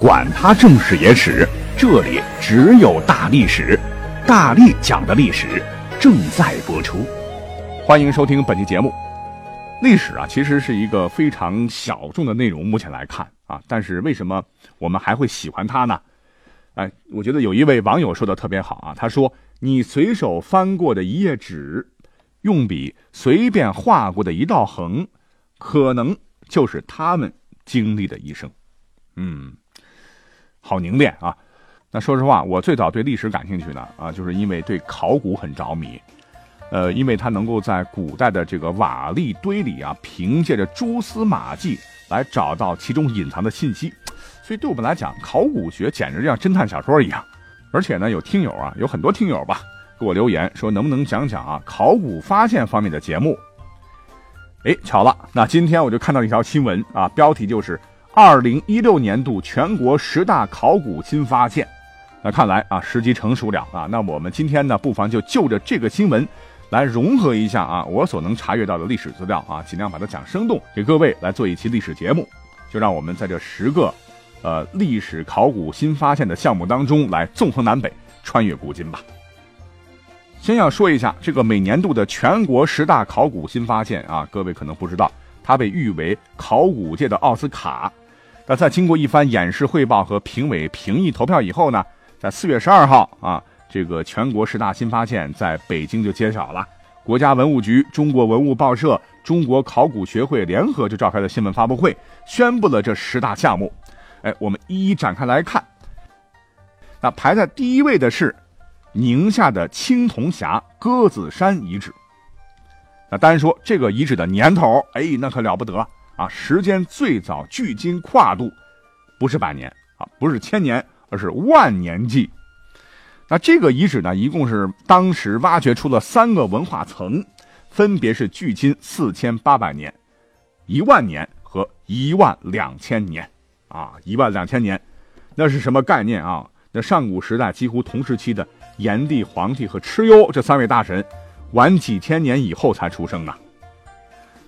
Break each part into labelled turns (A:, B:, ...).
A: 管他正史野史，这里只有大历史，大力讲的历史正在播出，
B: 欢迎收听本期节目。历史啊，其实是一个非常小众的内容，目前来看啊，但是为什么我们还会喜欢它呢？哎，我觉得有一位网友说的特别好啊，他说：“你随手翻过的一页纸，用笔随便画过的一道横，可能就是他们经历的一生。”嗯。好凝练啊！那说实话，我最早对历史感兴趣呢，啊，就是因为对考古很着迷，呃，因为它能够在古代的这个瓦砾堆里啊，凭借着蛛丝马迹来找到其中隐藏的信息，所以对我们来讲，考古学简直像侦探小说一样。而且呢，有听友啊，有很多听友吧，给我留言说能不能讲讲啊考古发现方面的节目？哎，巧了，那今天我就看到一条新闻啊，标题就是。二零一六年度全国十大考古新发现，那看来啊时机成熟了啊。那我们今天呢，不妨就就着这个新闻，来融合一下啊我所能查阅到的历史资料啊，尽量把它讲生动，给各位来做一期历史节目。就让我们在这十个，呃历史考古新发现的项目当中来纵横南北，穿越古今吧。先要说一下这个每年度的全国十大考古新发现啊，各位可能不知道，它被誉为考古界的奥斯卡。那在经过一番演示汇报和评委评议投票以后呢，在四月十二号啊，这个全国十大新发现在北京就揭晓了。国家文物局、中国文物报社、中国考古学会联合就召开了新闻发布会，宣布了这十大项目。哎，我们一一展开来看。那排在第一位的是宁夏的青铜峡鸽子山遗址。那单说这个遗址的年头，哎，那可了不得。啊，时间最早距今跨度不是百年啊，不是千年，而是万年计。那这个遗址呢，一共是当时挖掘出了三个文化层，分别是距今四千八百年、一万年和一万两千年。啊，一万两千年，那是什么概念啊？那上古时代几乎同时期的炎帝、黄帝和蚩尤这三位大神，晚几千年以后才出生啊。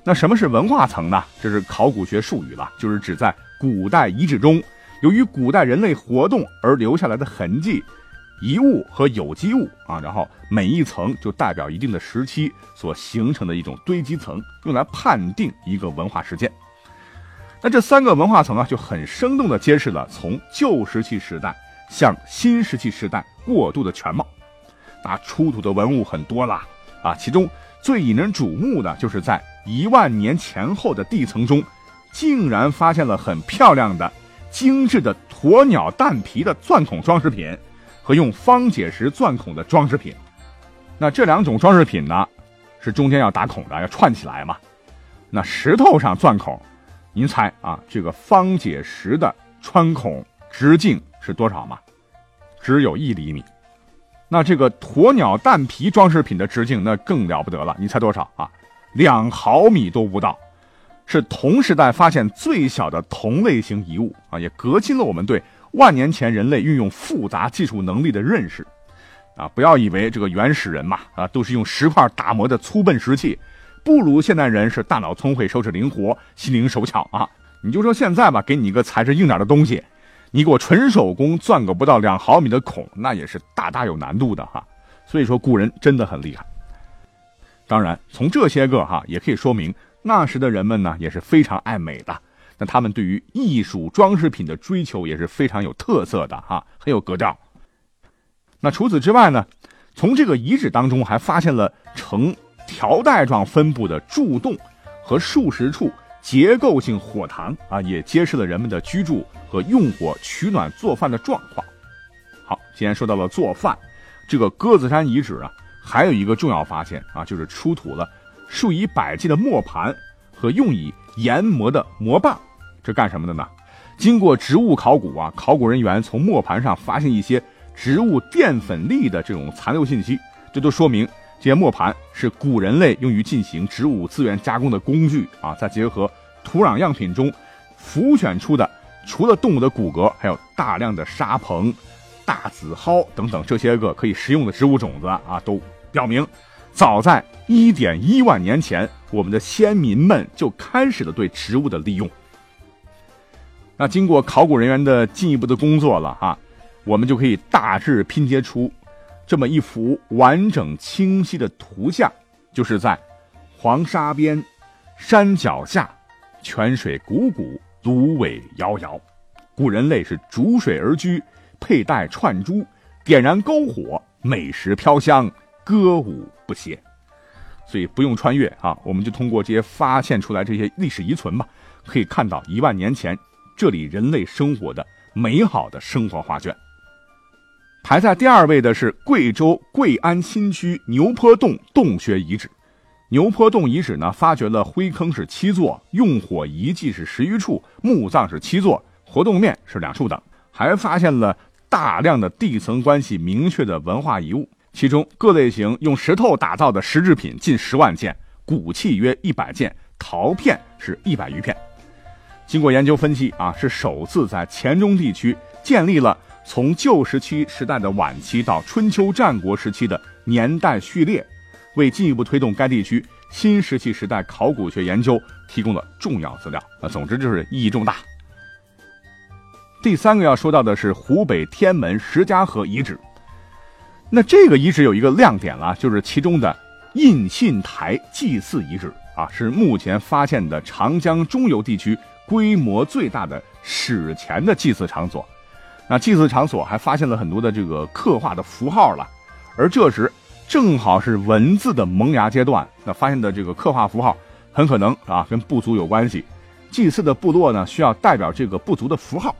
B: 那什么是文化层呢？这是考古学术语了，就是指在古代遗址中，由于古代人类活动而留下来的痕迹、遗物和有机物啊，然后每一层就代表一定的时期所形成的一种堆积层，用来判定一个文化事件。那这三个文化层啊，就很生动地揭示了从旧石器时代向新石器时代过渡的全貌。那出土的文物很多啦，啊，其中最引人瞩目的就是在。一万年前后的地层中，竟然发现了很漂亮的、精致的鸵鸟蛋皮的钻孔装饰品，和用方解石钻孔的装饰品。那这两种装饰品呢，是中间要打孔的，要串起来嘛？那石头上钻孔，您猜啊，这个方解石的穿孔直径是多少吗？只有一厘米。那这个鸵鸟蛋皮装饰品的直径那更了不得了，你猜多少啊？两毫米都不到，是同时代发现最小的同类型遗物啊，也革新了我们对万年前人类运用复杂技术能力的认识啊！不要以为这个原始人嘛啊，都是用石块打磨的粗笨石器，不如现代人是大脑聪慧、手指灵活、心灵手巧啊！你就说现在吧，给你一个材质硬点的东西，你给我纯手工钻个不到两毫米的孔，那也是大大有难度的哈。所以说，古人真的很厉害。当然，从这些个哈也可以说明，那时的人们呢也是非常爱美的。那他们对于艺术装饰品的追求也是非常有特色的哈，很有格调。那除此之外呢，从这个遗址当中还发现了呈条带状分布的柱洞和数十处结构性火塘啊，也揭示了人们的居住和用火取暖做饭的状况。好，既然说到了做饭，这个鸽子山遗址啊。还有一个重要发现啊，就是出土了数以百计的磨盘和用以研磨的磨棒，这干什么的呢？经过植物考古啊，考古人员从磨盘上发现一些植物淀粉粒的这种残留信息，这都说明这些磨盘是古人类用于进行植物资源加工的工具啊。再结合土壤样品中浮选出的，除了动物的骨骼，还有大量的沙棚、大紫蒿等等这些个可以食用的植物种子啊，都表明，早在一点一万年前，我们的先民们就开始了对植物的利用。那经过考古人员的进一步的工作了哈，我们就可以大致拼接出这么一幅完整清晰的图像，就是在黄沙边、山脚下，泉水汩汩，芦苇摇摇，古人类是逐水而居，佩戴串珠，点燃篝火，美食飘香，歌舞不歇。所以不用穿越啊，我们就通过这些发现出来这些历史遗存吧，可以看到一万年前。这里人类生活的美好的生活画卷。排在第二位的是贵州贵安新区牛坡洞洞穴遗址。牛坡洞遗址呢，发掘了灰坑是七座，用火遗迹是十余处，墓葬是七座，活动面是两处等，还发现了大量的地层关系明确的文化遗物，其中各类型用石头打造的石制品近十万件，骨器约一百件，陶片是一百余片。经过研究分析啊，是首次在黔中地区建立了从旧石器时代的晚期到春秋战国时期的年代序列，为进一步推动该地区新石器时代考古学研究提供了重要资料。啊总之就是意义重大。第三个要说到的是湖北天门石家河遗址。那这个遗址有一个亮点了，就是其中的印信台祭祀遗址啊，是目前发现的长江中游地区。规模最大的史前的祭祀场所，那祭祀场所还发现了很多的这个刻画的符号了，而这时正好是文字的萌芽阶段，那发现的这个刻画符号很可能啊跟部族有关系，祭祀的部落呢需要代表这个部族的符号，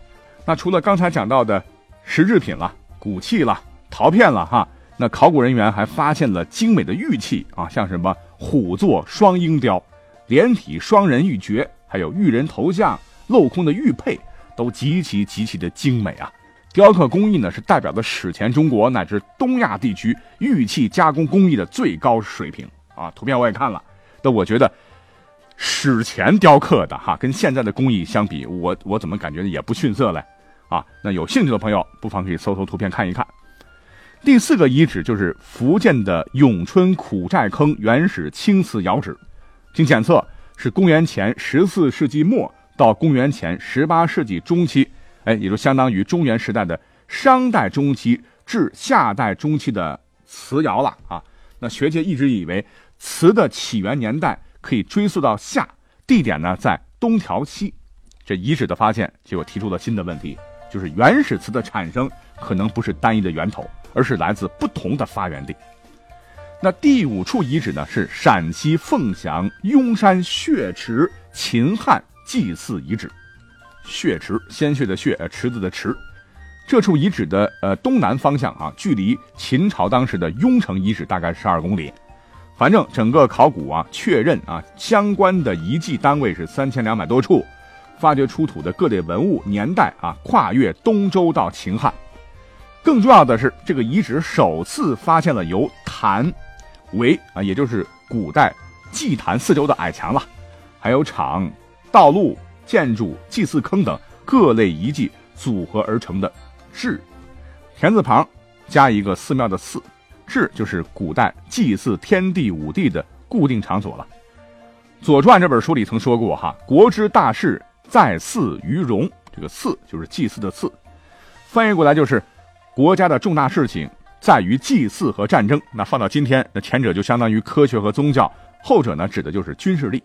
B: 那除了刚才讲到的石制品了、骨器了、陶片了哈，那考古人员还发现了精美的玉器啊，像什么虎座双鹰雕、连体双人玉珏。还有玉人头像、镂空的玉佩，都极其极其的精美啊！雕刻工艺呢，是代表的史前中国乃至东亚地区玉器加工工艺的最高水平啊！图片我也看了，那我觉得史前雕刻的哈，跟现在的工艺相比，我我怎么感觉也不逊色嘞？啊，那有兴趣的朋友不妨可以搜搜图片看一看。第四个遗址就是福建的永春苦寨坑原始青瓷窑址，经检测。是公元前十四世纪末到公元前十八世纪中期，哎，也就相当于中原时代的商代中期至夏代中期的瓷窑了啊。那学界一直以为瓷的起源年代可以追溯到夏，地点呢在东条溪。这遗址的发现，结果提出了新的问题，就是原始瓷的产生可能不是单一的源头，而是来自不同的发源地。那第五处遗址呢？是陕西凤翔雍山血池秦汉祭祀遗址。血池，鲜血的血，呃，池子的池。这处遗址的呃东南方向啊，距离秦朝当时的雍城遗址大概十二公里。反正整个考古啊，确认啊，相关的遗迹单位是三千两百多处，发掘出土的各类文物年代啊，跨越东周到秦汉。更重要的是，这个遗址首次发现了由坛。为啊，也就是古代祭坛四周的矮墙了，还有场、道路、建筑、祭祀坑等各类遗迹组合而成的雉，田字旁加一个寺庙的寺，雉就是古代祭祀天地五帝的固定场所了。《左传》这本书里曾说过哈，国之大事在祀于戎，这个祀就是祭祀的祀，翻译过来就是国家的重大事情。在于祭祀和战争。那放到今天，那前者就相当于科学和宗教，后者呢指的就是军事力。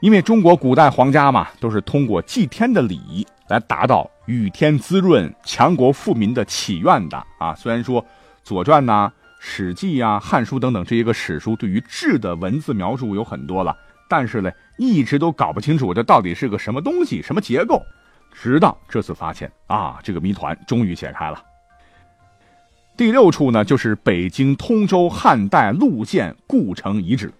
B: 因为中国古代皇家嘛，都是通过祭天的礼仪来达到雨天滋润、强国富民的祈愿的啊。虽然说《左传》呐、《史记》啊、《汉书》等等这些个史书对于治的文字描述有很多了，但是呢，一直都搞不清楚这到底是个什么东西、什么结构。直到这次发现啊，这个谜团终于解开了。第六处呢，就是北京通州汉代陆县故城遗址。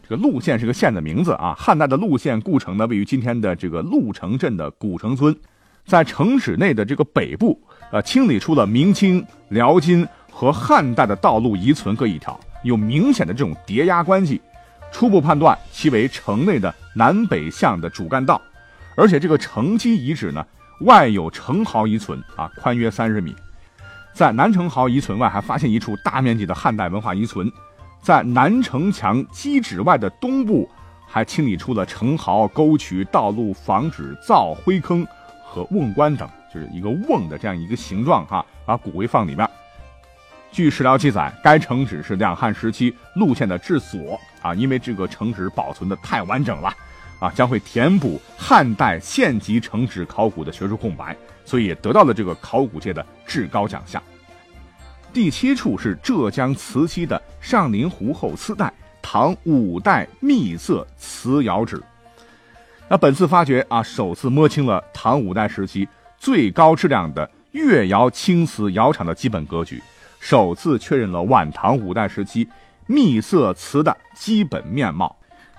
B: 这个陆县是个县的名字啊。汉代的陆县故城呢，位于今天的这个鹿城镇的古城村。在城址内的这个北部，呃，清理出了明清、辽金和汉代的道路遗存各一条，有明显的这种叠压关系，初步判断其为城内的南北向的主干道，而且这个城基遗址呢，外有城壕遗存啊，宽约三十米，在南城壕遗存外还发现一处大面积的汉代文化遗存，在南城墙基址外的东部。还清理出了城壕、沟渠、道路，防止造灰坑和瓮棺等，就是一个瓮的这样一个形状哈，把骨灰放里面。据史料记载，该城址是两汉时期路线的治所啊，因为这个城址保存的太完整了啊，将会填补汉代县级城址考古的学术空白，所以也得到了这个考古界的至高奖项。第七处是浙江慈溪的上林湖后丝带。唐五代秘色瓷窑址，那本次发掘啊，首次摸清了唐五代时期最高质量的越窑青瓷窑厂的基本格局，首次确认了晚唐五代时期秘色瓷的基本面貌。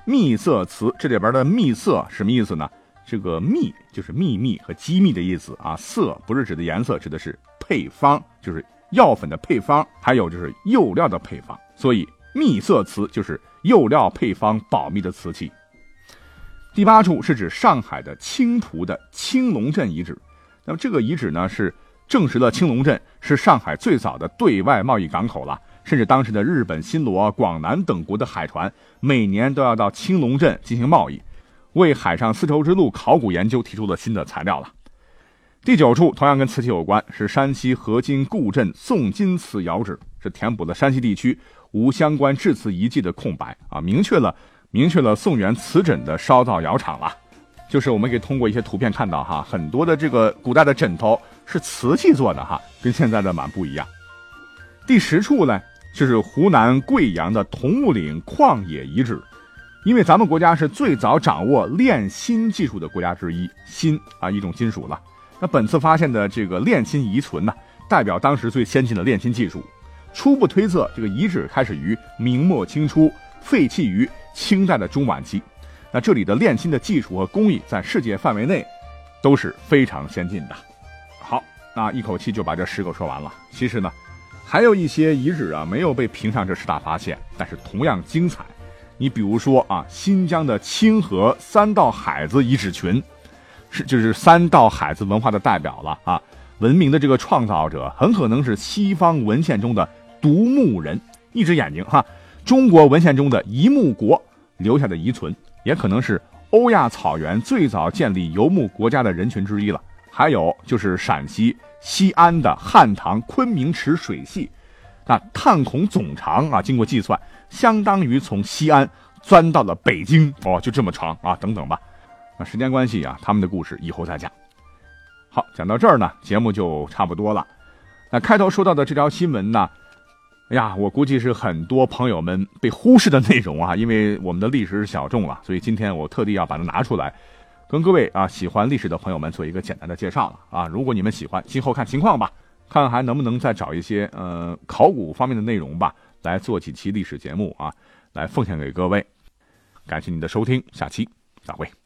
B: 秘色瓷这里边的秘色什么意思呢？这个秘就是秘密和机密的意思啊，色不是指的颜色，指的是配方，就是药粉的配方，还有就是釉料的配方，所以。秘色瓷就是釉料配方保密的瓷器。第八处是指上海的青浦的青龙镇遗址。那么这个遗址呢，是证实了青龙镇是上海最早的对外贸易港口了。甚至当时的日本、新罗、广南等国的海船每年都要到青龙镇进行贸易，为海上丝绸之路考古研究提出了新的材料了。第九处同样跟瓷器有关，是山西河津固镇宋金瓷窑址，是填补了山西地区。无相关制瓷遗迹的空白啊，明确了明确了宋元瓷枕的烧造窑厂了。就是我们可以通过一些图片看到哈，很多的这个古代的枕头是瓷器做的哈，跟现在的蛮不一样。第十处呢，这是湖南贵阳的桐木岭矿冶遗址，因为咱们国家是最早掌握炼锌技术的国家之一，锌啊一种金属了。那本次发现的这个炼锌遗存呢，代表当时最先进的炼锌技术。初步推测，这个遗址开始于明末清初，废弃于清代的中晚期。那这里的炼金的技术和工艺，在世界范围内都是非常先进的。好，那一口气就把这十个说完了。其实呢，还有一些遗址啊，没有被评上这十大发现，但是同样精彩。你比如说啊，新疆的清河三道海子遗址群，是就是三道海子文化的代表了啊。文明的这个创造者，很可能是西方文献中的。独目人，一只眼睛哈，中国文献中的一目国留下的遗存，也可能是欧亚草原最早建立游牧国家的人群之一了。还有就是陕西西安的汉唐昆明池水系，那探孔总长啊，经过计算，相当于从西安钻到了北京哦，就这么长啊，等等吧。那时间关系啊，他们的故事以后再讲。好，讲到这儿呢，节目就差不多了。那开头说到的这条新闻呢？哎呀，我估计是很多朋友们被忽视的内容啊，因为我们的历史是小众了，所以今天我特地要把它拿出来，跟各位啊喜欢历史的朋友们做一个简单的介绍了啊。如果你们喜欢，今后看情况吧，看还能不能再找一些呃考古方面的内容吧，来做几期历史节目啊，来奉献给各位。感谢你的收听，下期再会。